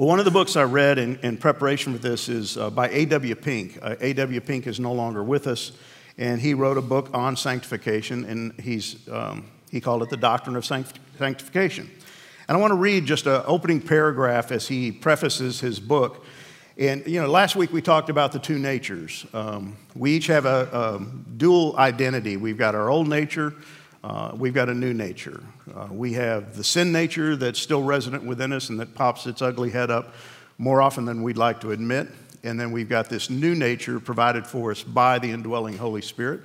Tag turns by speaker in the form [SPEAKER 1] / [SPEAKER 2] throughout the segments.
[SPEAKER 1] Well, one of the books I read in, in preparation for this is uh, by A.W. Pink. Uh, A.W. Pink is no longer with us, and he wrote a book on sanctification, and he's, um, he called it The Doctrine of Sanctification. And I want to read just an opening paragraph as he prefaces his book. And, you know, last week we talked about the two natures. Um, we each have a, a, dual identity. We've got our old nature, uh, we've got a new nature. Uh, we have the sin nature that's still resident within us and that pops its ugly head up more often than we'd like to admit. And then we've got this new nature provided for us by the indwelling Holy Spirit.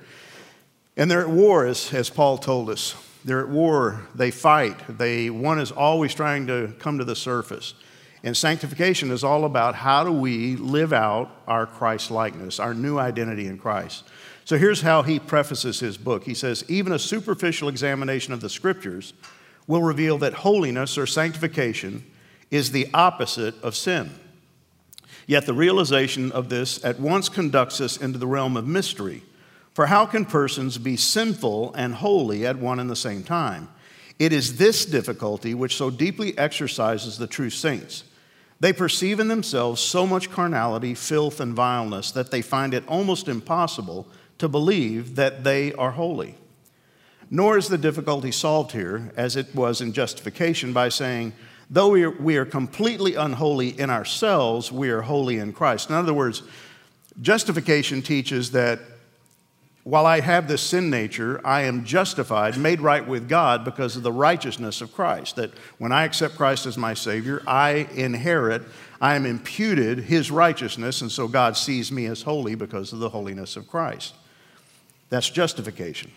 [SPEAKER 1] And they're at war, as, as Paul told us. They're at war, they fight. They, one is always trying to come to the surface. And sanctification is all about how do we live out our Christ likeness, our new identity in Christ. So here's how he prefaces his book. He says, Even a superficial examination of the scriptures will reveal that holiness or sanctification is the opposite of sin. Yet the realization of this at once conducts us into the realm of mystery for how can persons be sinful and holy at one and the same time? It is this difficulty which so deeply exercises the true saints. They perceive in themselves so much carnality, filth, and vileness that they find it almost impossible to believe that they are holy. Nor is the difficulty solved here, as it was in justification, by saying, though we are, we are completely unholy in ourselves, we are holy in Christ. In other words, justification teaches that while I have this sin nature, I am justified, made right with God because of the righteousness of Christ. That when I accept Christ as my Savior, I inherit, I am imputed His righteousness, and so God sees me as holy because of the holiness of Christ. That's justification.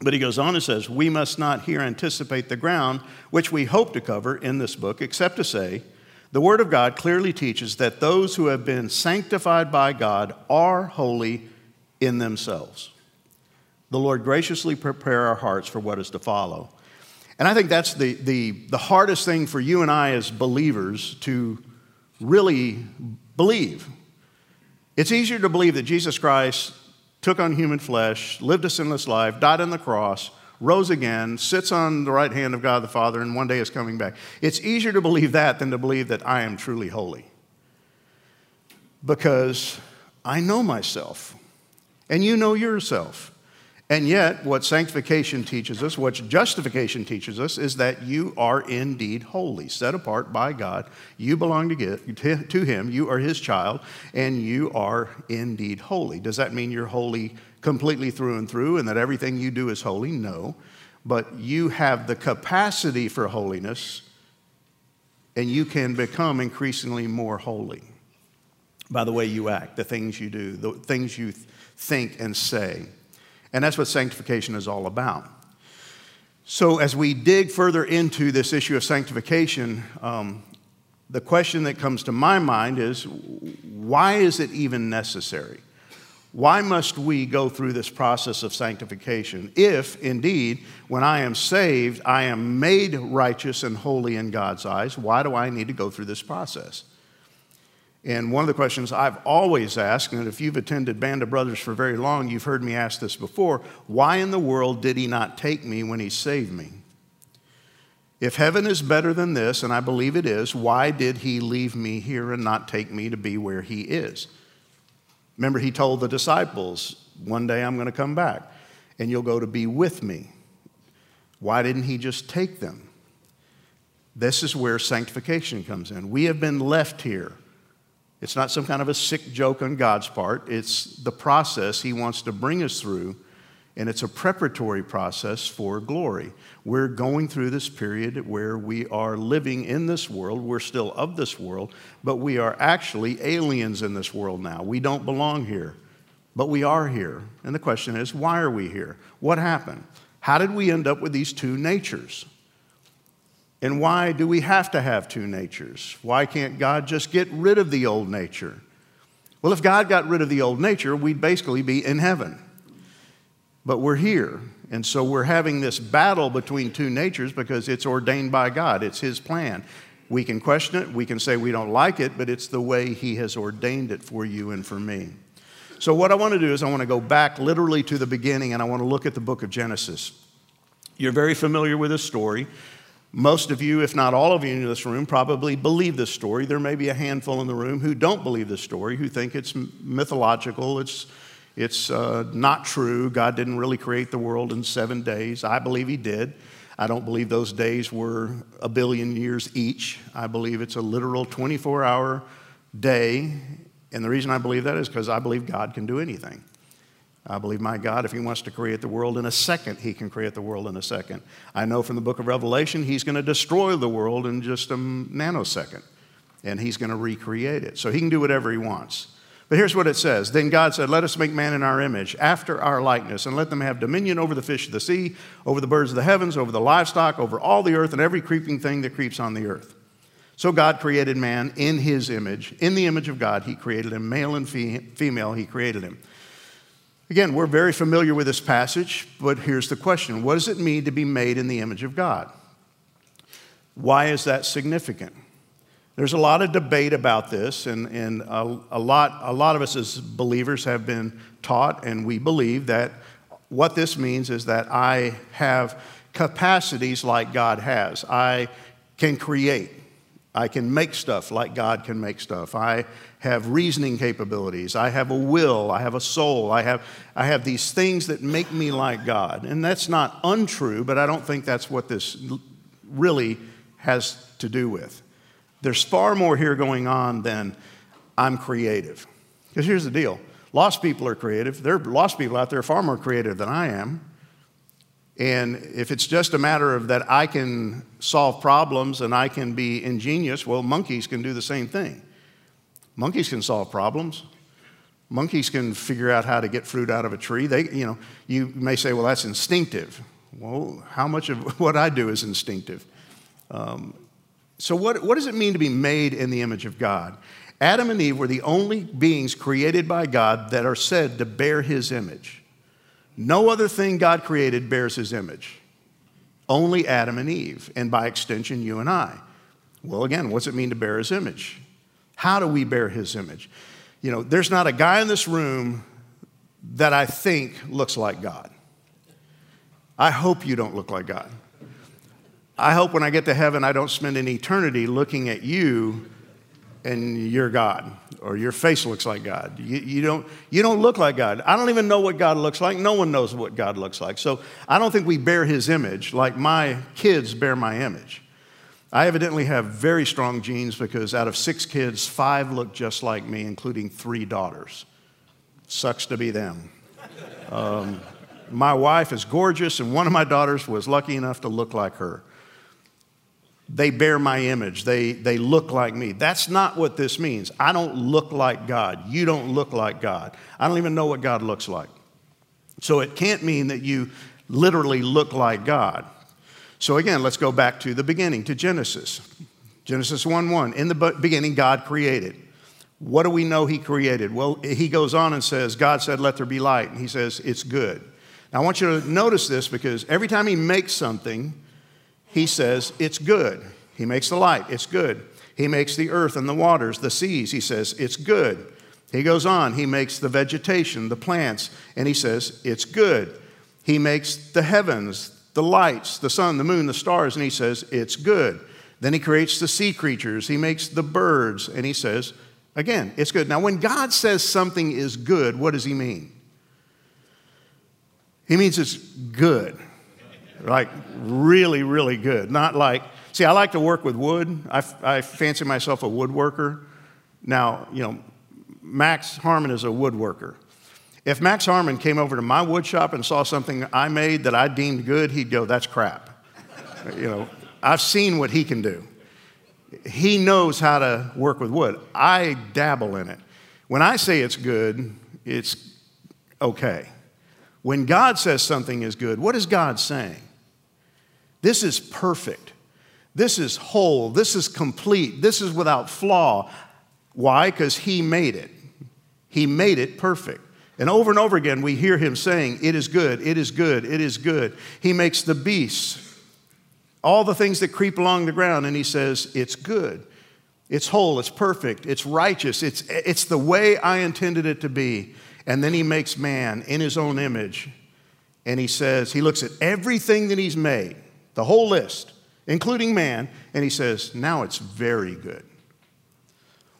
[SPEAKER 1] But he goes on and says, We must not here anticipate the ground which we hope to cover in this book, except to say, the Word of God clearly teaches that those who have been sanctified by God are holy in themselves. The Lord graciously prepare our hearts for what is to follow. And I think that's the, the, the hardest thing for you and I as believers to really believe. It's easier to believe that Jesus Christ took on human flesh, lived a sinless life, died on the cross, rose again, sits on the right hand of God the Father, and one day is coming back. It's easier to believe that than to believe that I am truly holy. Because I know myself and you know yourself. And yet, what sanctification teaches us, what justification teaches us, is that you are indeed holy, set apart by God. You belong to, get, to Him, you are His child, and you are indeed holy. Does that mean you're holy completely through and through and that everything you do is holy? No. But you have the capacity for holiness, and you can become increasingly more holy by the way you act, the things you do, the things you think, and say. And that's what sanctification is all about. So, as we dig further into this issue of sanctification, um, the question that comes to my mind is why is it even necessary? Why must we go through this process of sanctification if, indeed, when I am saved, I am made righteous and holy in God's eyes? Why do I need to go through this process? And one of the questions I've always asked, and if you've attended Band of Brothers for very long, you've heard me ask this before why in the world did he not take me when he saved me? If heaven is better than this, and I believe it is, why did he leave me here and not take me to be where he is? Remember, he told the disciples, One day I'm going to come back and you'll go to be with me. Why didn't he just take them? This is where sanctification comes in. We have been left here it's not some kind of a sick joke on God's part. It's the process He wants to bring us through, and it's a preparatory process for glory. We're going through this period where we are living in this world. We're still of this world, but we are actually aliens in this world now. We don't belong here, but we are here. And the question is, why are we here? What happened? How did we end up with these two natures? And why do we have to have two natures? Why can't God just get rid of the old nature? Well, if God got rid of the old nature, we'd basically be in heaven. But we're here. And so we're having this battle between two natures because it's ordained by God, it's His plan. We can question it, we can say we don't like it, but it's the way He has ordained it for you and for me. So, what I want to do is, I want to go back literally to the beginning and I want to look at the book of Genesis. You're very familiar with this story. Most of you, if not all of you in this room, probably believe this story. There may be a handful in the room who don't believe this story, who think it's mythological, it's, it's uh, not true. God didn't really create the world in seven days. I believe He did. I don't believe those days were a billion years each. I believe it's a literal 24 hour day. And the reason I believe that is because I believe God can do anything. I believe my God, if He wants to create the world in a second, He can create the world in a second. I know from the book of Revelation, He's going to destroy the world in just a nanosecond, and He's going to recreate it. So He can do whatever He wants. But here's what it says Then God said, Let us make man in our image, after our likeness, and let them have dominion over the fish of the sea, over the birds of the heavens, over the livestock, over all the earth, and every creeping thing that creeps on the earth. So God created man in His image. In the image of God, He created him. Male and female, He created him. Again, we're very familiar with this passage, but here's the question What does it mean to be made in the image of God? Why is that significant? There's a lot of debate about this, and, and a, a, lot, a lot of us as believers have been taught, and we believe that what this means is that I have capacities like God has. I can create. I can make stuff like God can make stuff. I have reasoning capabilities. I have a will. I have a soul. I have, I have these things that make me like God. And that's not untrue, but I don't think that's what this really has to do with. There's far more here going on than I'm creative. Because here's the deal lost people are creative. There are lost people out there far more creative than I am. And if it's just a matter of that I can solve problems and I can be ingenious, well, monkeys can do the same thing. Monkeys can solve problems. Monkeys can figure out how to get fruit out of a tree. They, you know, you may say, well, that's instinctive. Well, how much of what I do is instinctive? Um, so, what, what does it mean to be made in the image of God? Adam and Eve were the only beings created by God that are said to bear his image. No other thing God created bears his image. Only Adam and Eve, and by extension, you and I. Well, again, what's it mean to bear his image? How do we bear his image? You know, there's not a guy in this room that I think looks like God. I hope you don't look like God. I hope when I get to heaven, I don't spend an eternity looking at you and you're God, or your face looks like God. You, you, don't, you don't look like God. I don't even know what God looks like. No one knows what God looks like. So I don't think we bear his image like my kids bear my image. I evidently have very strong genes because out of six kids, five look just like me, including three daughters. Sucks to be them. Um, my wife is gorgeous, and one of my daughters was lucky enough to look like her they bear my image. They, they look like me. That's not what this means. I don't look like God. You don't look like God. I don't even know what God looks like. So it can't mean that you literally look like God. So again, let's go back to the beginning, to Genesis. Genesis 1 1. In the beginning, God created. What do we know He created? Well, He goes on and says, God said, Let there be light. And He says, It's good. Now, I want you to notice this because every time He makes something, he says it's good. He makes the light, it's good. He makes the earth and the waters, the seas, he says it's good. He goes on, he makes the vegetation, the plants, and he says it's good. He makes the heavens, the lights, the sun, the moon, the stars, and he says it's good. Then he creates the sea creatures, he makes the birds, and he says, again, it's good. Now, when God says something is good, what does he mean? He means it's good like really, really good. Not like, see, I like to work with wood. I, I fancy myself a woodworker. Now, you know, Max Harmon is a woodworker. If Max Harmon came over to my wood shop and saw something I made that I deemed good, he'd go, that's crap. you know, I've seen what he can do. He knows how to work with wood. I dabble in it. When I say it's good, it's okay. When God says something is good, what is God saying? This is perfect. This is whole. This is complete. This is without flaw. Why? Because He made it. He made it perfect. And over and over again, we hear Him saying, It is good, it is good, it is good. He makes the beasts, all the things that creep along the ground, and He says, It's good. It's whole, it's perfect, it's righteous, it's, it's the way I intended it to be. And then He makes man in His own image. And He says, He looks at everything that He's made the whole list. including man, and he says, now it's very good.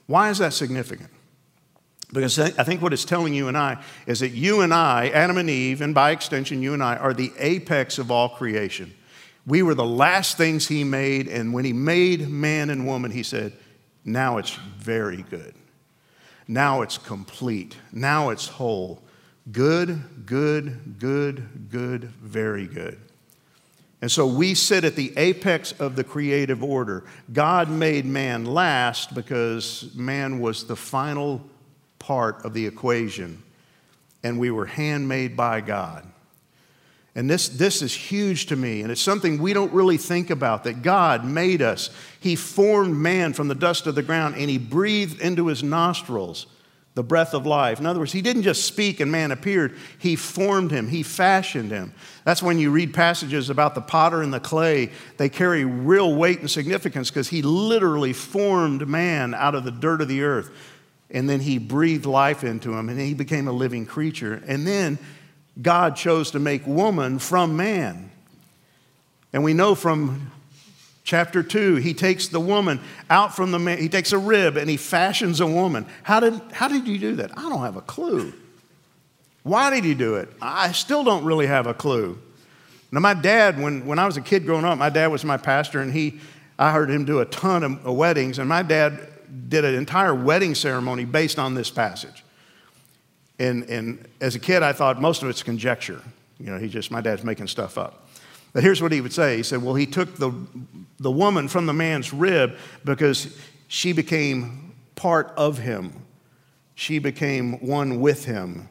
[SPEAKER 1] Why is that significant? Because I think what it's telling you and I is that you and I, Adam and Eve, and by extension, you and I, are the apex of all creation. We were the last things he made, and when he made man and woman, he said, Now it's very good. Now it's complete. Now it's whole. Good, good, good, good, very good. And so we sit at the apex of the creative order. God made man last because man was the final part of the equation, and we were handmade by God. And this, this is huge to me, and it's something we don't really think about that God made us. He formed man from the dust of the ground, and He breathed into his nostrils the breath of life. In other words, He didn't just speak and man appeared, He formed him, He fashioned him. That's when you read passages about the potter and the clay, they carry real weight and significance because He literally formed man out of the dirt of the earth and then he breathed life into him and he became a living creature. And then God chose to make woman from man. And we know from chapter 2, he takes the woman out from the man, he takes a rib and he fashions a woman. How did, how did he do that? I don't have a clue. Why did he do it? I still don't really have a clue. Now, my dad, when, when I was a kid growing up, my dad was my pastor, and he, I heard him do a ton of weddings, and my dad did an entire wedding ceremony based on this passage. And, and as a kid, I thought most of it's conjecture. You know, he just, my dad's making stuff up. But here's what he would say He said, Well, he took the, the woman from the man's rib because she became part of him, she became one with him.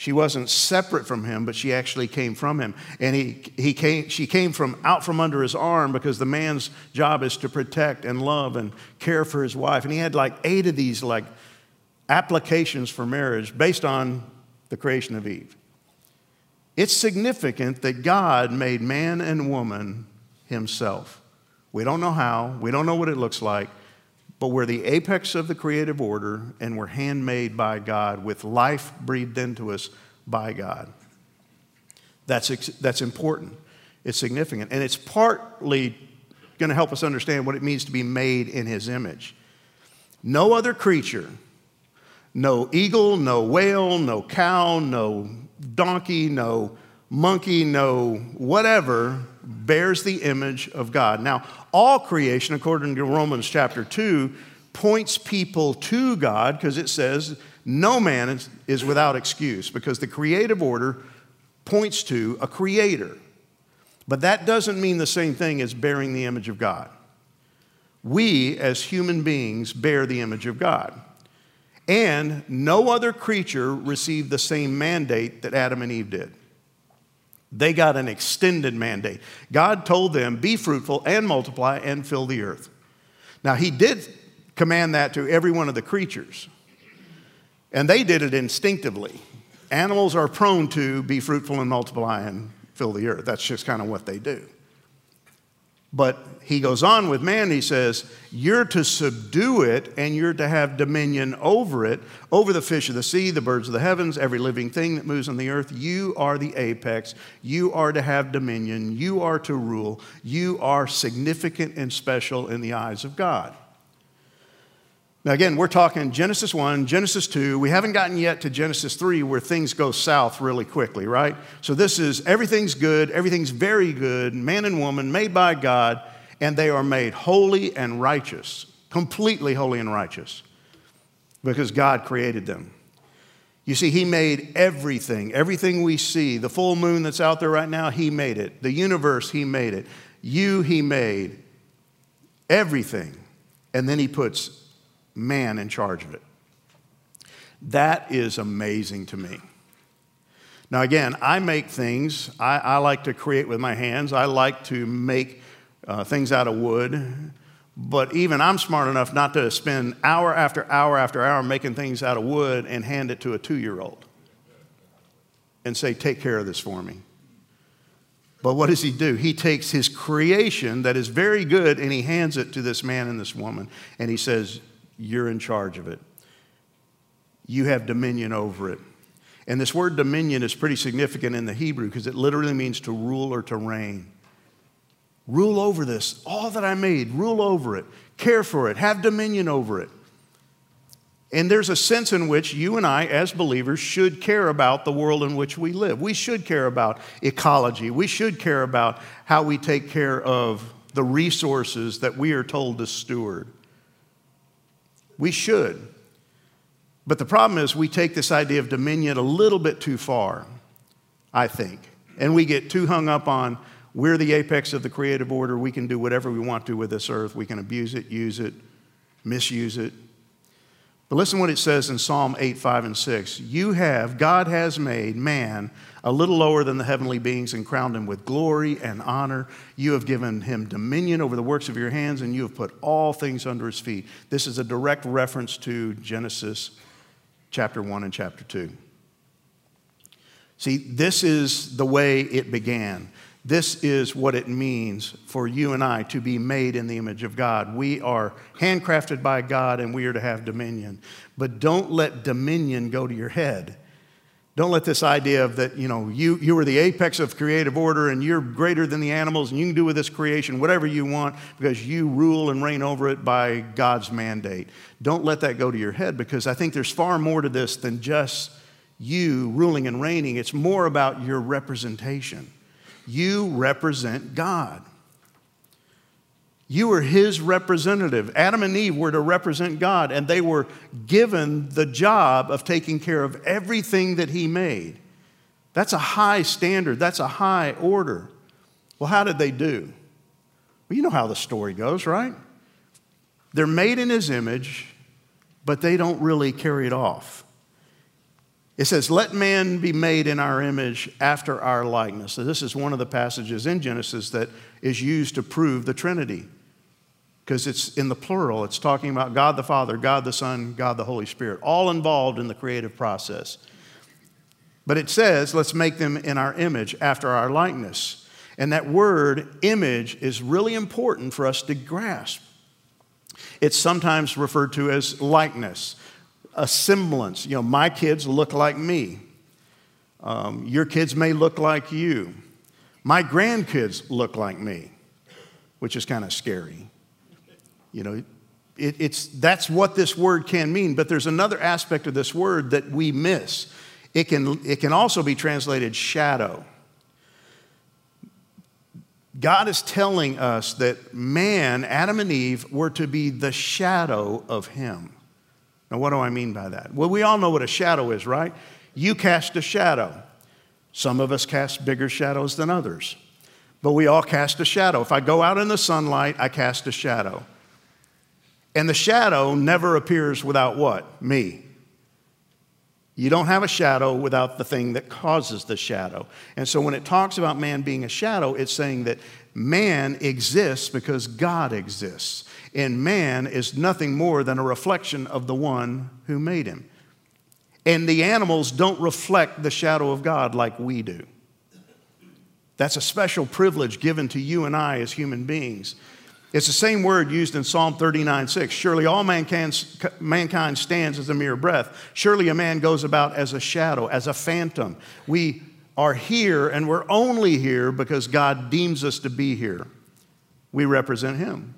[SPEAKER 1] She wasn't separate from him, but she actually came from him. And he, he came, she came from out from under his arm because the man's job is to protect and love and care for his wife. And he had like eight of these like applications for marriage based on the creation of Eve. It's significant that God made man and woman himself. We don't know how, we don't know what it looks like, but we're the apex of the creative order and we're handmade by God with life breathed into us by God. That's, that's important. It's significant. And it's partly going to help us understand what it means to be made in His image. No other creature, no eagle, no whale, no cow, no donkey, no monkey, no whatever bears the image of God. Now, all creation, according to Romans chapter 2, points people to God because it says no man is, without excuse because the creative order points to a creator. But that doesn't mean the same thing as bearing the image of God. We, as human beings, bear the image of God. And no other creature received the same mandate that Adam and Eve did. They got an extended mandate. God told them, Be fruitful and multiply and fill the earth. Now, He did command that to every one of the creatures, and they did it instinctively. Animals are prone to be fruitful and multiply and fill the earth. That's just kind of what they do. But he goes on with man, he says, You're to subdue it and you're to have dominion over it, over the fish of the sea, the birds of the heavens, every living thing that moves on the earth. You are the apex. You are to have dominion. You are to rule. You are significant and special in the eyes of God. Now, again, we're talking Genesis 1, Genesis 2. We haven't gotten yet to Genesis 3 where things go south really quickly, right? So, this is everything's good, everything's very good, man and woman made by God, and they are made holy and righteous, completely holy and righteous, because God created them. You see, He made everything, everything we see, the full moon that's out there right now, He made it. The universe, He made it. You, He made. Everything. And then He puts man in charge of it. That is amazing to me. Now, again, I make things, I, I like to create with my hands, I like to make uh, things out of wood. But even I'm smart enough not to spend hour after hour after hour making things out of wood and hand it to a two year old and say, Take care of this for me. But what does he do? He takes his creation that is very good and he hands it to this man and this woman. And he says, you're in charge of it. You have dominion over it. And this word dominion is pretty significant in the Hebrew because it literally means to rule or to reign. Rule over this, all that I made, rule over it, care for it, have dominion over it. And there's a sense in which you and I, as believers, should care about the world in which we live. We should care about ecology. We should care about how we take care of the resources that we are told to steward. We should. But the problem is, we take this idea of dominion a little bit too far, I think. And we get too hung up on we're the apex of the creative order. We can do whatever we want to with this earth. We can abuse it, use it, misuse it. But listen what it says in Psalm 8, 5, and 6. You have, God has made man a little lower than the heavenly beings and crowned him with glory and honor. You have given him dominion over the works of your hands, and you have put all things under his feet. This is a direct reference to Genesis chapter 1 and chapter 2. See, this is the way it began. This is what it means for you and I to be made in the image of God. We are handcrafted by God and we are to have dominion. But don't let dominion go to your head. Don't let this idea of that, you know, you, you are the apex of creative order and you're greater than the animals and you can do with this creation whatever you want because you rule and reign over it by God's mandate. Don't let that go to your head because I think there's far more to this than just you ruling and reigning. It's more about your representation. You represent God. You were his representative. Adam and Eve were to represent God, and they were given the job of taking care of everything that he made. That's a high standard, that's a high order. Well, how did they do? Well, you know how the story goes, right? They're made in his image, but they don't really carry it off. It says, Let man be made in our image after our likeness. So, this is one of the passages in Genesis that is used to prove the Trinity because it's in the plural. It's talking about God the Father, God the Son, God the Holy Spirit, all involved in the creative process. But it says, Let's make them in our image after our likeness. And that word, image, is really important for us to grasp. It's sometimes referred to as likeness a semblance. You know, my kids look like me. Um, your kids may look like you. My grandkids look like me, which is kind of scary. You know, it, it's, that's what this word can mean, but there's another aspect of this word that we miss. It can, it can also be translated shadow. God is telling us that man, Adam and Eve, were to be the shadow of Him. Now, what do I mean by that? Well, we all know what a shadow is, right? You cast a shadow. Some of us cast bigger shadows than others, but we all cast a shadow. If I go out in the sunlight, I cast a shadow. And the shadow never appears without what? Me. You don't have a shadow without the thing that causes the shadow. And so when it talks about man being a shadow, it's saying that man exists because God exists and man is nothing more than a reflection of the one who made him. And the animals don't reflect the shadow of God like we do. That's a special privilege given to you and I as human beings. It's the same word used in Psalm 39 6. Surely all mankind, mankind stands as a mere breath. Surely a man goes about as a shadow, as a phantom. We are here and we're only here because God deems us to be here. We represent Him.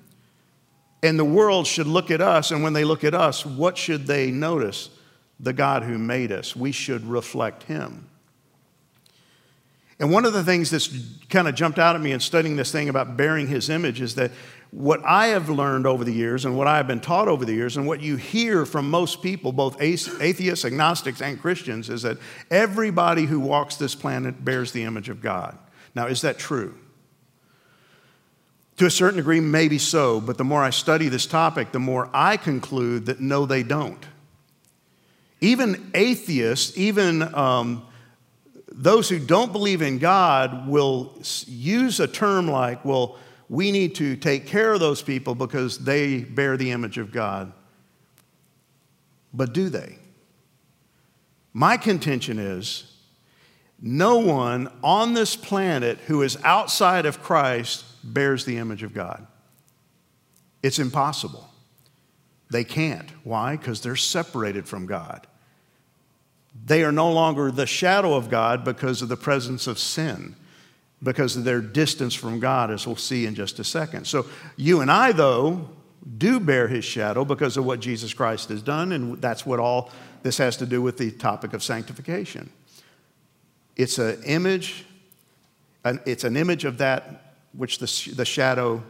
[SPEAKER 1] And the world should look at us, and when they look at us, what should they notice? The God who made us. We should reflect Him. And one of the things that's kind of jumped out at me in studying this thing about bearing His image is that what I have learned over the years and what I have been taught over the years, and what you hear from most people, both atheists, agnostics, and Christians, is that everybody who walks this planet bears the image of God. Now, is that true? To a certain degree, maybe so, but the more I study this topic, the more I conclude that no, they don't. Even atheists, even um, those who don't believe in God, will use a term like, well, we need to take care of those people because they bear the image of God. But do they? My contention is no one on this planet who is outside of Christ bears the image of God. It's impossible. They can't. Why? Because they're separated from God. They are no longer the shadow of God because of the presence of sin. because of their distance from God, as we'll see in just a second. So, you and I, though, do bear his shadow because of what Jesus Christ has done, and that's what all this has to do with the topic of sanctification. It's an image, it's an image of that which the, the shadow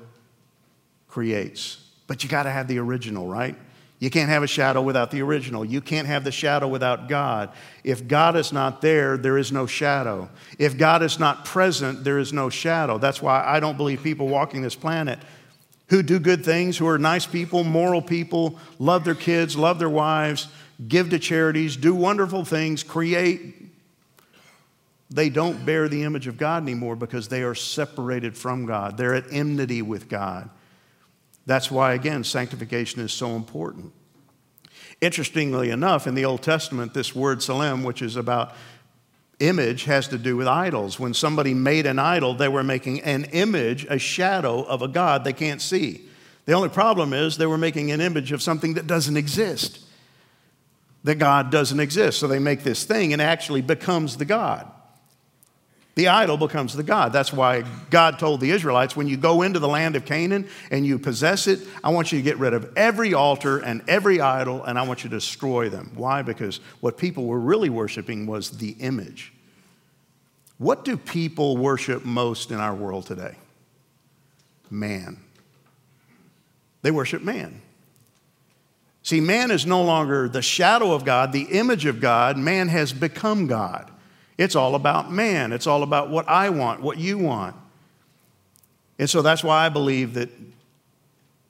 [SPEAKER 1] creates. But you got to have the original, right? You can't have a shadow without the original. You can't have the shadow without God. If God is not there, there is no shadow. If God is not present, there is no shadow. That's why I don't believe people walking this planet who do good things, who are nice people, moral people, love their kids, love their wives, give to charities, do wonderful things, create. They don't bear the image of God anymore because they are separated from God. They're at enmity with God. That's why, again, sanctification is so important. Interestingly enough, in the Old Testament, this word Tselem, which is about image, has to do with idols. When somebody made an idol, they were making an image, a shadow of a God they can't see. The only problem is they were making an image of something that doesn't exist, that God doesn't exist. So they make this thing and actually becomes the God. The idol becomes the God. That's why God told the Israelites when you go into the land of Canaan and you possess it, I want you to get rid of every altar and every idol, and I want you to destroy them. Why? Because what people were really worshiping was the image. What do people worship most in our world today? Man. They worship man. See, man is no longer the shadow of God, the image of God. Man has become God. It's all about man. It's all about what I want, what you want. And so that's why I believe that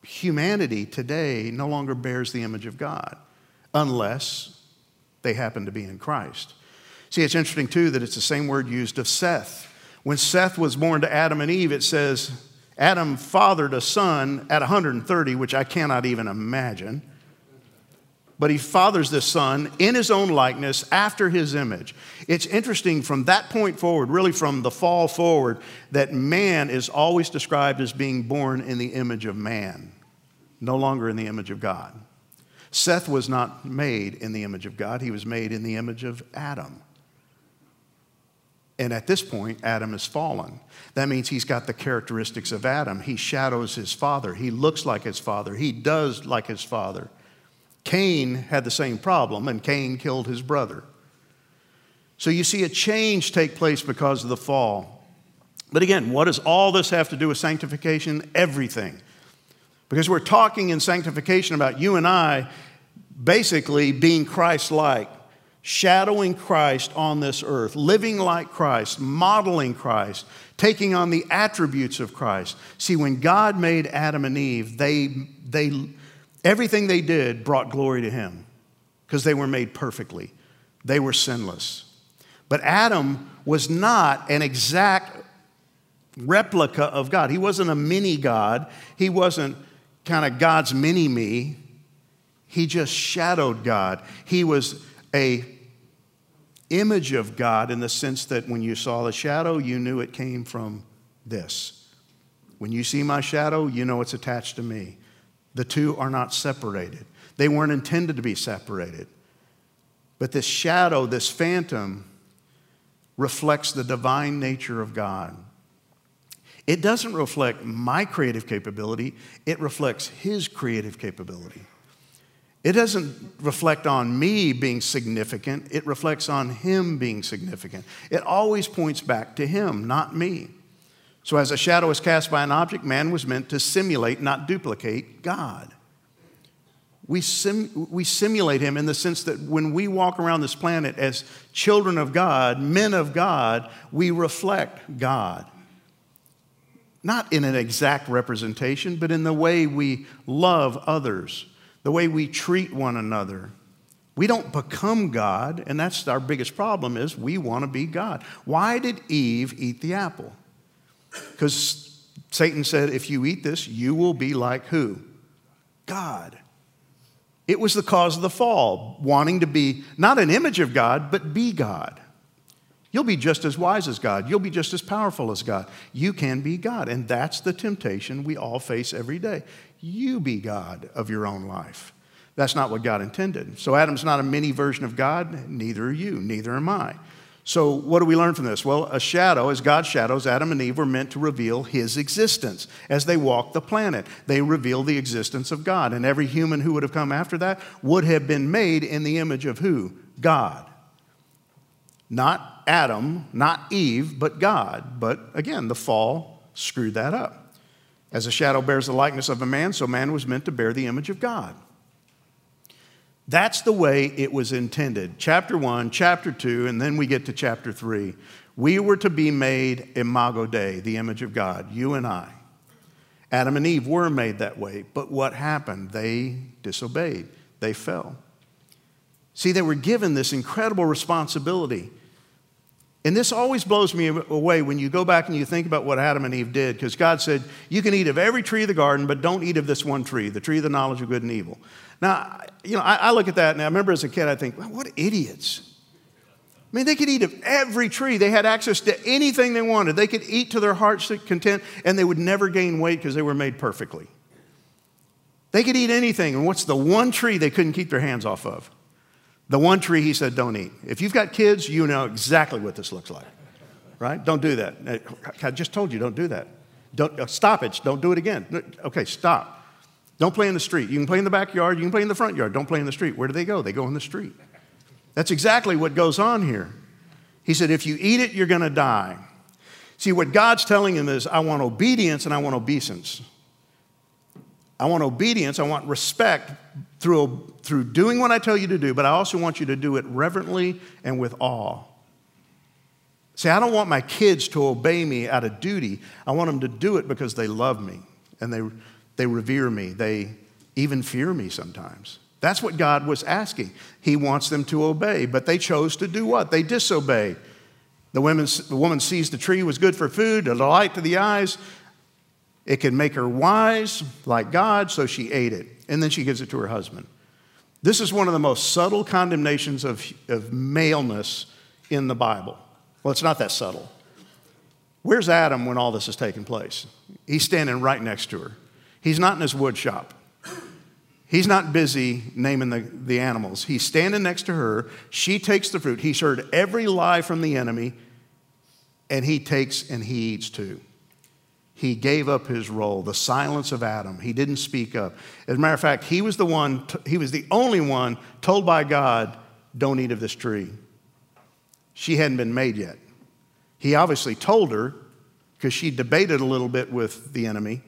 [SPEAKER 1] humanity today no longer bears the image of God unless they happen to be in Christ. See, it's interesting too that it's the same word used of Seth. When Seth was born to Adam and Eve, it says Adam fathered a son at 130, which I cannot even imagine but he fathers this son in his own likeness after his image. It's interesting from that point forward, really from the fall forward, that man is always described as being born in the image of man, no longer in the image of God. Seth was not made in the image of God, he was made in the image of Adam. And at this point, Adam has fallen. That means he's got the characteristics of Adam. He shadows his father. He looks like his father. He does like his father. Cain had the same problem, and Cain killed his brother. So you see a change take place because of the fall. But again, what does all this have to do with sanctification? Everything. Because we're talking in sanctification about you and I basically being Christ like, shadowing Christ on this earth, living like Christ, modeling Christ, taking on the attributes of Christ. See, when God made Adam and Eve, they, they Everything they did brought glory to him because they were made perfectly, they were sinless. But Adam was not an exact replica of God. He wasn't a mini God, he wasn't kind of God's mini me. He just shadowed God. He was a image of God in the sense that when you saw the shadow, you knew it came from this. When you see my shadow, you know it's attached to me. The two are not separated. They weren't intended to be separated. But this shadow, this phantom, reflects the divine nature of God. It doesn't reflect my creative capability, it reflects His creative capability. It doesn't reflect on me being significant, it reflects on Him being significant. It always points back to Him, not me. So, as a shadow is cast by an object, man was meant to simulate, not duplicate, God. We, sim- we simulate him in the sense that when we walk around this planet as children of God, men of God, we reflect God. Not in an exact representation, but in the way we love others, the way we treat one another. We don't become God, and that's our biggest problem is we want to be God. Why did Eve eat the apple? Because Satan said, if you eat this, you will be like who? God. It was the cause of the fall, wanting to be not an image of God, but be God. You'll be just as wise as God. You'll be just as powerful as God. You can be God. And that's the temptation we all face every day. You be God of your own life. That's not what God intended. So Adam's not a mini version of God, neither are you, neither am I. So, what do we learn from this? Well, a shadow, as God's shadows, Adam and Eve were meant to reveal his existence. As they walked the planet, they revealed the existence of God. And every human who would have come after that would have been made in the image of who? God. Not Adam, not Eve, but God. But again, the fall screwed that up. As a shadow bears the likeness of a man, so man was meant to bear the image of God. That's the way it was intended. Chapter 1, chapter 2, and then we get to chapter 3. We were to be made imago Dei, the image of God, you and I. Adam and Eve were made that way, but what happened? They disobeyed, they fell. See, they were given this incredible responsibility. And this always blows me away when you go back and you think about what Adam and Eve did, because God said, You can eat of every tree of the garden, but don't eat of this one tree, the tree of the knowledge of good and evil. Now, you know, I, I look at that and I remember as a kid, I think, well, what idiots. I mean, they could eat of every tree. They had access to anything they wanted. They could eat to their heart's content, and they would never gain weight because they were made perfectly. They could eat anything, and what's the one tree they couldn't keep their hands off of? The one tree he said, don't eat. If you've got kids, you know exactly what this looks like, right? Don't do that. I just told you, don't do that. Don't, uh, stop it. Don't do it again. Okay, stop. Don't play in the street. You can play in the backyard, you can play in the front yard. Don't play in the street. Where do they go? They go in the street. That's exactly what goes on here. He said, if you eat it, you're going to die. See, what God's telling him is, I want obedience and I want obeisance. I want obedience, I want respect through, through doing what I tell you to do, but I also want you to do it reverently and with awe. See, I don't want my kids to obey me out of duty. I want them to do it because they love me and they they revere me. They even fear me sometimes. That's what God was asking. He wants them to obey, but they chose to do what? They disobey. The, the woman sees the tree was good for food, a delight to the eyes. It could make her wise like God, so she ate it. And then she gives it to her husband. This is one of the most subtle condemnations of, of maleness in the Bible. Well, it's not that subtle. Where's Adam when all this is taking place? He's standing right next to her. He's not in his wood shop. He's not busy naming the, the animals. He's standing next to her. She takes the fruit. He's heard every lie from the enemy, and he takes and he eats too. He gave up his role, the silence of Adam. He didn't speak up. As a matter of fact, he was the one, he was the only one told by God, don't eat of this tree. She hadn't been made yet. He obviously told her because she debated a little bit with the enemy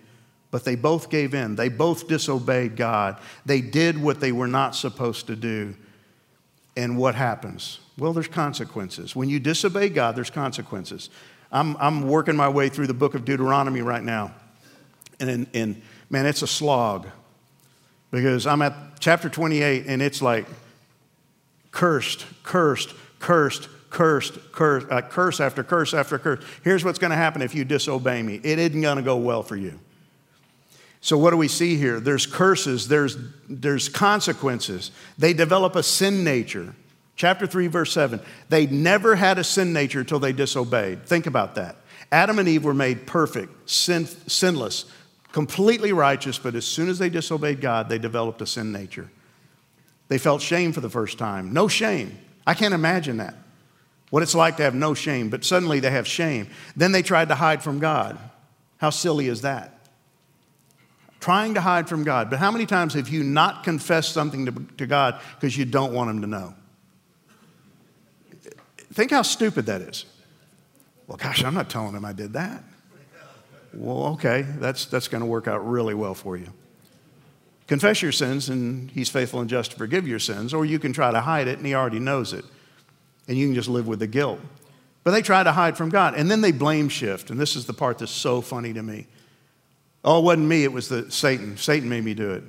[SPEAKER 1] but they both gave in. They both disobeyed God. They did what they were not supposed to do. And what happens? Well, there's consequences. When you disobey God, there's consequences. I'm, I'm working my way through the book of Deuteronomy right now. And, and man, it's a slog because I'm at chapter 28 and it's like cursed, cursed, cursed, cursed, curse, uh, curse after curse after curse. Here's what's going to happen if you disobey me it isn't going to go well for you. So, what do we see here? There's curses, there's, there's consequences. They develop a sin nature. Chapter 3, verse 7. They never had a sin nature until they disobeyed. Think about that. Adam and Eve were made perfect, sin, sinless, completely righteous, but as soon as they disobeyed God, they developed a sin nature. They felt shame for the first time. No shame. I can't imagine that. What it's like to have no shame, but suddenly they have shame. Then they tried to hide from God. How silly is that? Trying to hide from God. But how many times have you not confessed something to, to God because you don't want Him to know? Think how stupid that is. Well, gosh, I'm not telling Him I did that. Well, okay, that's, that's going to work out really well for you. Confess your sins, and He's faithful and just to forgive your sins, or you can try to hide it, and He already knows it. And you can just live with the guilt. But they try to hide from God, and then they blame shift. And this is the part that's so funny to me. Oh, it wasn't me, it was the Satan. Satan made me do it.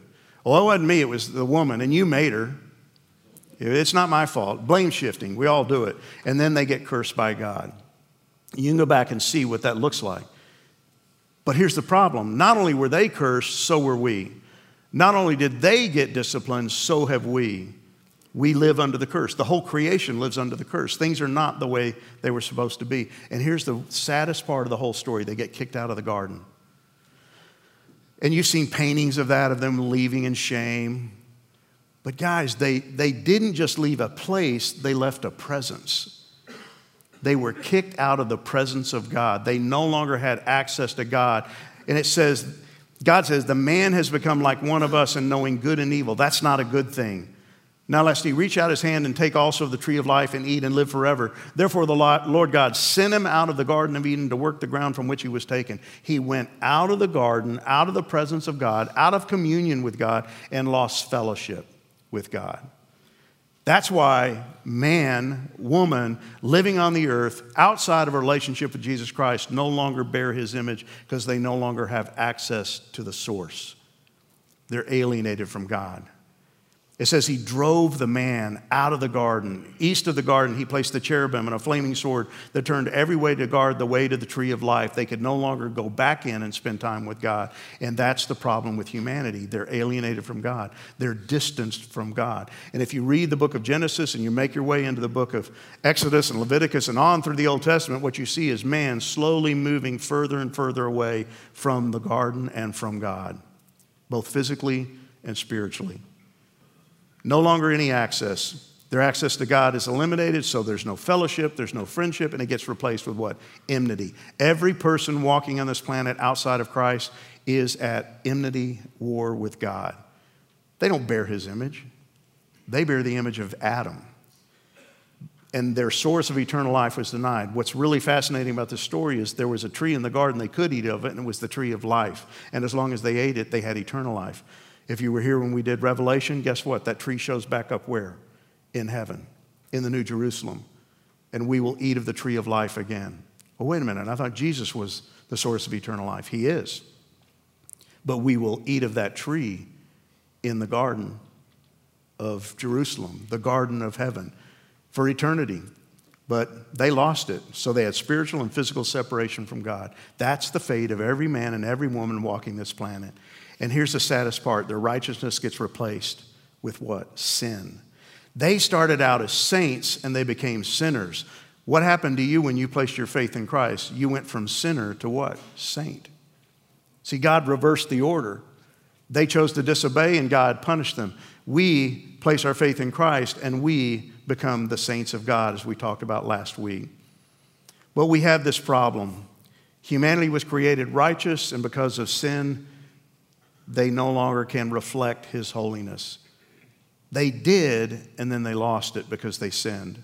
[SPEAKER 1] Oh, it wasn't me, it was the woman, and you made her. It's not my fault. Blame shifting, we all do it. And then they get cursed by God. You can go back and see what that looks like. But here's the problem not only were they cursed, so were we. Not only did they get disciplined, so have we. We live under the curse. The whole creation lives under the curse. Things are not the way they were supposed to be. And here's the saddest part of the whole story they get kicked out of the garden. And you've seen paintings of that, of them leaving in shame. But guys, they, they didn't just leave a place, they left a presence. They were kicked out of the presence of God. They no longer had access to God. And it says, God says, the man has become like one of us in knowing good and evil. That's not a good thing. Now, lest he reach out his hand and take also of the tree of life and eat and live forever. Therefore, the Lord God sent him out of the Garden of Eden to work the ground from which he was taken. He went out of the garden, out of the presence of God, out of communion with God, and lost fellowship with God. That's why man, woman, living on the earth outside of a relationship with Jesus Christ no longer bear his image because they no longer have access to the source. They're alienated from God. It says he drove the man out of the garden. East of the garden, he placed the cherubim and a flaming sword that turned every way to guard the way to the tree of life. They could no longer go back in and spend time with God. And that's the problem with humanity. They're alienated from God, they're distanced from God. And if you read the book of Genesis and you make your way into the book of Exodus and Leviticus and on through the Old Testament, what you see is man slowly moving further and further away from the garden and from God, both physically and spiritually no longer any access. Their access to God is eliminated, so there's no fellowship, there's no friendship, and it gets replaced with what? Enmity. Every person walking on this planet outside of Christ is at enmity, war with God. They don't bear his image, they bear the image of Adam. And their source of eternal life was denied. What's really fascinating about this story is there was a tree in the garden, they could eat of it, and it was the tree of life. And as long as they ate it, they had eternal life. If you were here when we did Revelation, guess what? That tree shows back up where? In heaven, in the New Jerusalem. And we will eat of the tree of life again. Well, wait a minute. I thought Jesus was the source of eternal life. He is. But we will eat of that tree in the garden of Jerusalem, the garden of heaven, for eternity. But they lost it. So they had spiritual and physical separation from God. That's the fate of every man and every woman walking this planet. And here's the saddest part their righteousness gets replaced with what? Sin. They started out as saints and they became sinners. What happened to you when you placed your faith in Christ? You went from sinner to what? Saint. See, God reversed the order. They chose to disobey and God punished them. We place our faith in Christ and we become the saints of God, as we talked about last week. But we have this problem. Humanity was created righteous, and because of sin, they no longer can reflect his holiness. They did, and then they lost it because they sinned.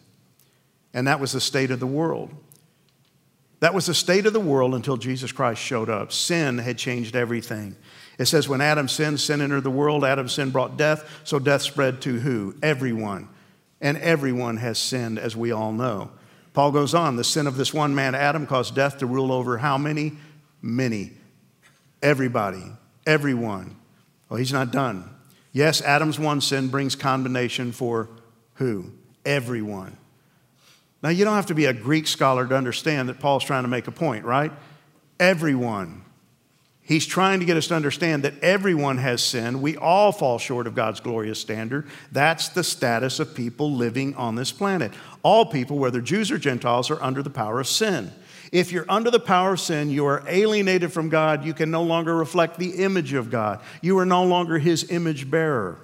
[SPEAKER 1] And that was the state of the world. That was the state of the world until Jesus Christ showed up. Sin had changed everything. It says, when Adam sinned, sin entered the world. Adam's sin brought death, so death spread to who? Everyone. And everyone has sinned, as we all know. Paul goes on, the sin of this one man, Adam, caused death to rule over how many? Many. Everybody. Everyone. Well, he's not done. Yes, Adam's one sin brings condemnation for who? Everyone. Now, you don't have to be a Greek scholar to understand that Paul's trying to make a point, right? Everyone. He's trying to get us to understand that everyone has sinned. We all fall short of God's glorious standard. That's the status of people living on this planet. All people, whether Jews or Gentiles, are under the power of sin. If you're under the power of sin, you are alienated from God. You can no longer reflect the image of God. You are no longer his image bearer.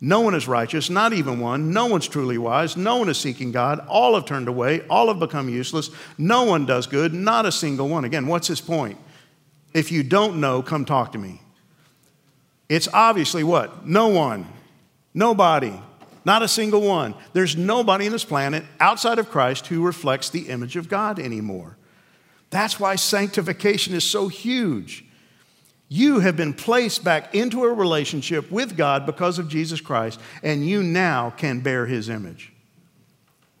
[SPEAKER 1] No one is righteous, not even one. No one's truly wise. No one is seeking God. All have turned away. All have become useless. No one does good, not a single one. Again, what's his point? If you don't know, come talk to me. It's obviously what? No one. Nobody. Not a single one. There's nobody on this planet outside of Christ who reflects the image of God anymore. That's why sanctification is so huge. You have been placed back into a relationship with God because of Jesus Christ, and you now can bear his image.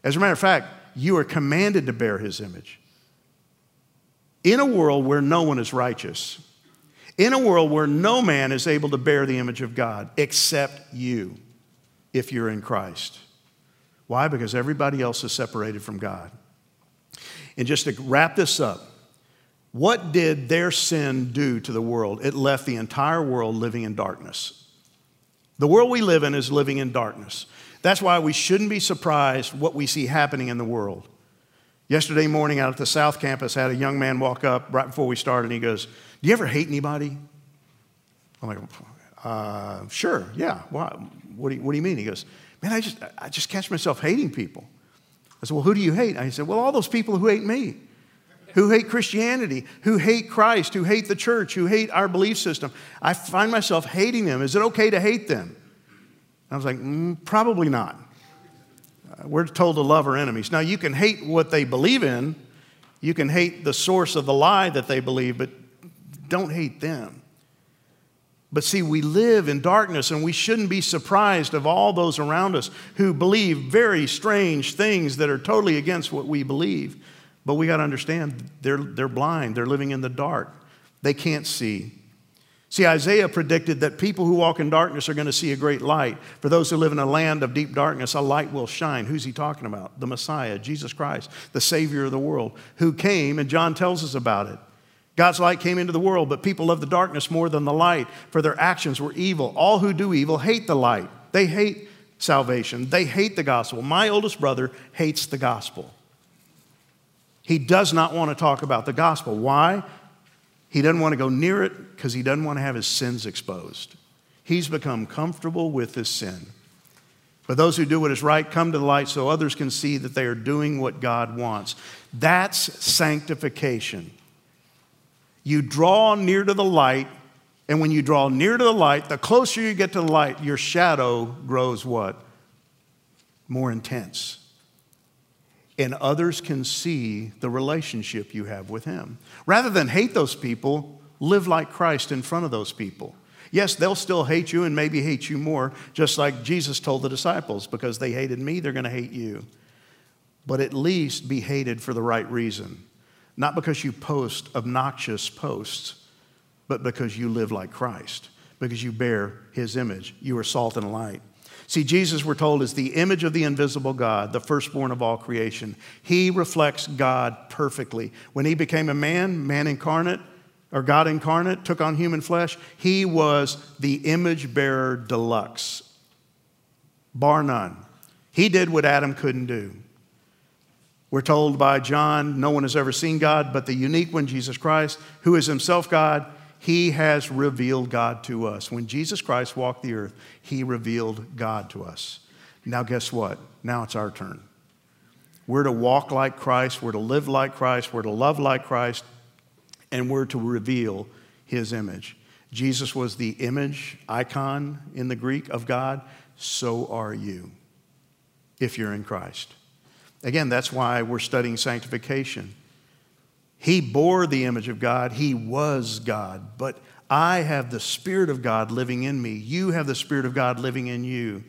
[SPEAKER 1] As a matter of fact, you are commanded to bear his image. In a world where no one is righteous, in a world where no man is able to bear the image of God except you if you're in Christ. Why? Because everybody else is separated from God. And just to wrap this up, what did their sin do to the world? It left the entire world living in darkness. The world we live in is living in darkness. That's why we shouldn't be surprised what we see happening in the world. Yesterday morning out at the South Campus, I had a young man walk up right before we started, and he goes, Do you ever hate anybody? I'm like, uh, Sure, yeah. Why? What do, you, what do you mean? He goes, Man, I just, I just catch myself hating people. I said, Well, who do you hate? And he said, Well, all those people who hate me, who hate Christianity, who hate Christ, who hate the church, who hate our belief system. I find myself hating them. Is it okay to hate them? I was like, mm, Probably not. We're told to love our enemies. Now, you can hate what they believe in, you can hate the source of the lie that they believe, but don't hate them. But see, we live in darkness and we shouldn't be surprised of all those around us who believe very strange things that are totally against what we believe. But we got to understand they're, they're blind, they're living in the dark, they can't see. See, Isaiah predicted that people who walk in darkness are going to see a great light. For those who live in a land of deep darkness, a light will shine. Who's he talking about? The Messiah, Jesus Christ, the Savior of the world, who came, and John tells us about it. God's light came into the world, but people love the darkness more than the light, for their actions were evil. All who do evil hate the light. They hate salvation. They hate the gospel. My oldest brother hates the gospel. He does not want to talk about the gospel. Why? He doesn't want to go near it because he doesn't want to have his sins exposed. He's become comfortable with his sin. But those who do what is right come to the light so others can see that they are doing what God wants. That's sanctification. You draw near to the light, and when you draw near to the light, the closer you get to the light, your shadow grows what? More intense. And others can see the relationship you have with Him. Rather than hate those people, live like Christ in front of those people. Yes, they'll still hate you and maybe hate you more, just like Jesus told the disciples because they hated me, they're going to hate you. But at least be hated for the right reason. Not because you post obnoxious posts, but because you live like Christ, because you bear his image. You are salt and light. See, Jesus, we're told, is the image of the invisible God, the firstborn of all creation. He reflects God perfectly. When he became a man, man incarnate, or God incarnate, took on human flesh, he was the image bearer deluxe, bar none. He did what Adam couldn't do. We're told by John, no one has ever seen God but the unique one, Jesus Christ, who is himself God. He has revealed God to us. When Jesus Christ walked the earth, he revealed God to us. Now, guess what? Now it's our turn. We're to walk like Christ, we're to live like Christ, we're to love like Christ, and we're to reveal his image. Jesus was the image icon in the Greek of God. So are you if you're in Christ. Again, that's why we're studying sanctification. He bore the image of God, He was God, but I have the Spirit of God living in me. You have the Spirit of God living in you.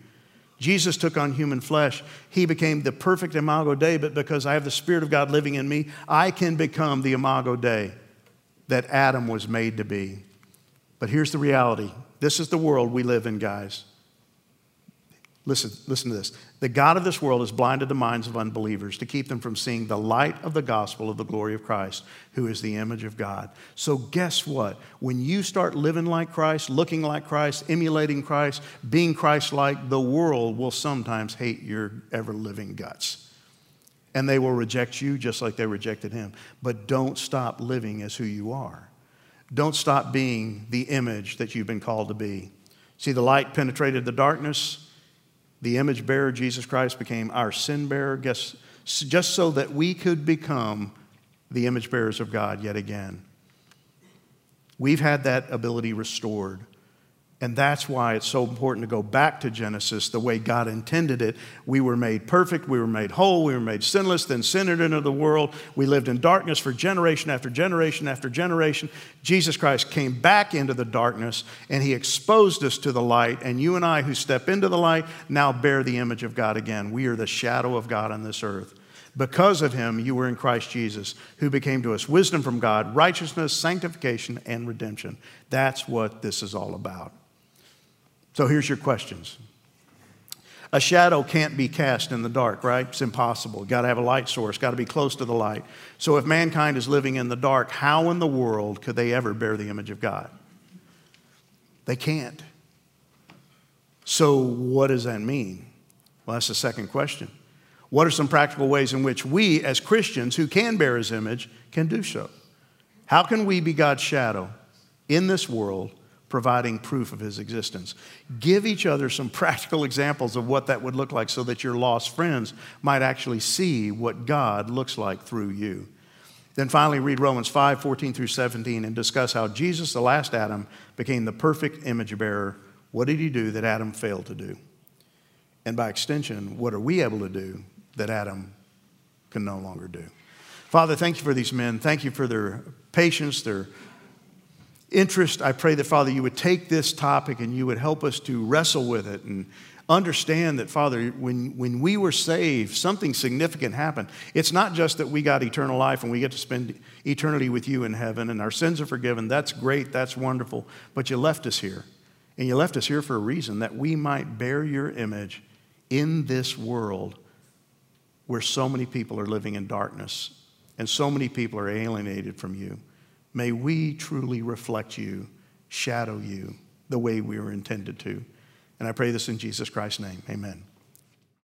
[SPEAKER 1] Jesus took on human flesh. He became the perfect Imago Dei, but because I have the Spirit of God living in me, I can become the Imago Dei that Adam was made to be. But here's the reality this is the world we live in, guys. Listen, listen to this. The God of this world has blinded the minds of unbelievers to keep them from seeing the light of the gospel of the glory of Christ, who is the image of God. So, guess what? When you start living like Christ, looking like Christ, emulating Christ, being Christ like, the world will sometimes hate your ever living guts. And they will reject you just like they rejected him. But don't stop living as who you are. Don't stop being the image that you've been called to be. See, the light penetrated the darkness the image bearer, Jesus Christ, became our sin bearer, just so that we could become the image bearers of God yet again. We've had that ability restored. And that's why it's so important to go back to Genesis the way God intended it. We were made perfect, we were made whole, we were made sinless, then sin into the world. We lived in darkness for generation after generation after generation. Jesus Christ came back into the darkness and he exposed us to the light. And you and I, who step into the light, now bear the image of God again. We are the shadow of God on this earth. Because of him, you were in Christ Jesus, who became to us wisdom from God, righteousness, sanctification, and redemption. That's what this is all about. So here's your questions. A shadow can't be cast in the dark, right? It's impossible. Got to have a light source, got to be close to the light. So if mankind is living in the dark, how in the world could they ever bear the image of God? They can't. So what does that mean? Well, that's the second question. What are some practical ways in which we, as Christians who can bear his image, can do so? How can we be God's shadow in this world providing proof of his existence. Give each other some practical examples of what that would look like so that your lost friends might actually see what God looks like through you. Then finally, read Romans 5 14 through 17 and discuss how Jesus, the last Adam, became the perfect image bearer. What did he do that Adam failed to do? And by extension, what are we able to do that Adam can no longer do? Father, thank you for these men. Thank you for their patience, their interest. I pray that, Father, you would take this topic and you would help us to wrestle with it and understand that, Father, when, when we were saved, something significant happened. It's not just that we got eternal life and we get to spend eternity with you in heaven and our sins are forgiven. That's great, that's wonderful. But you left us here. And you left us here for a reason that we might bear your image in this world where so many people are living in darkness and so many people are alienated from you. May we truly reflect you, shadow you the way we were intended to. And I pray this in Jesus Christ's name. Amen.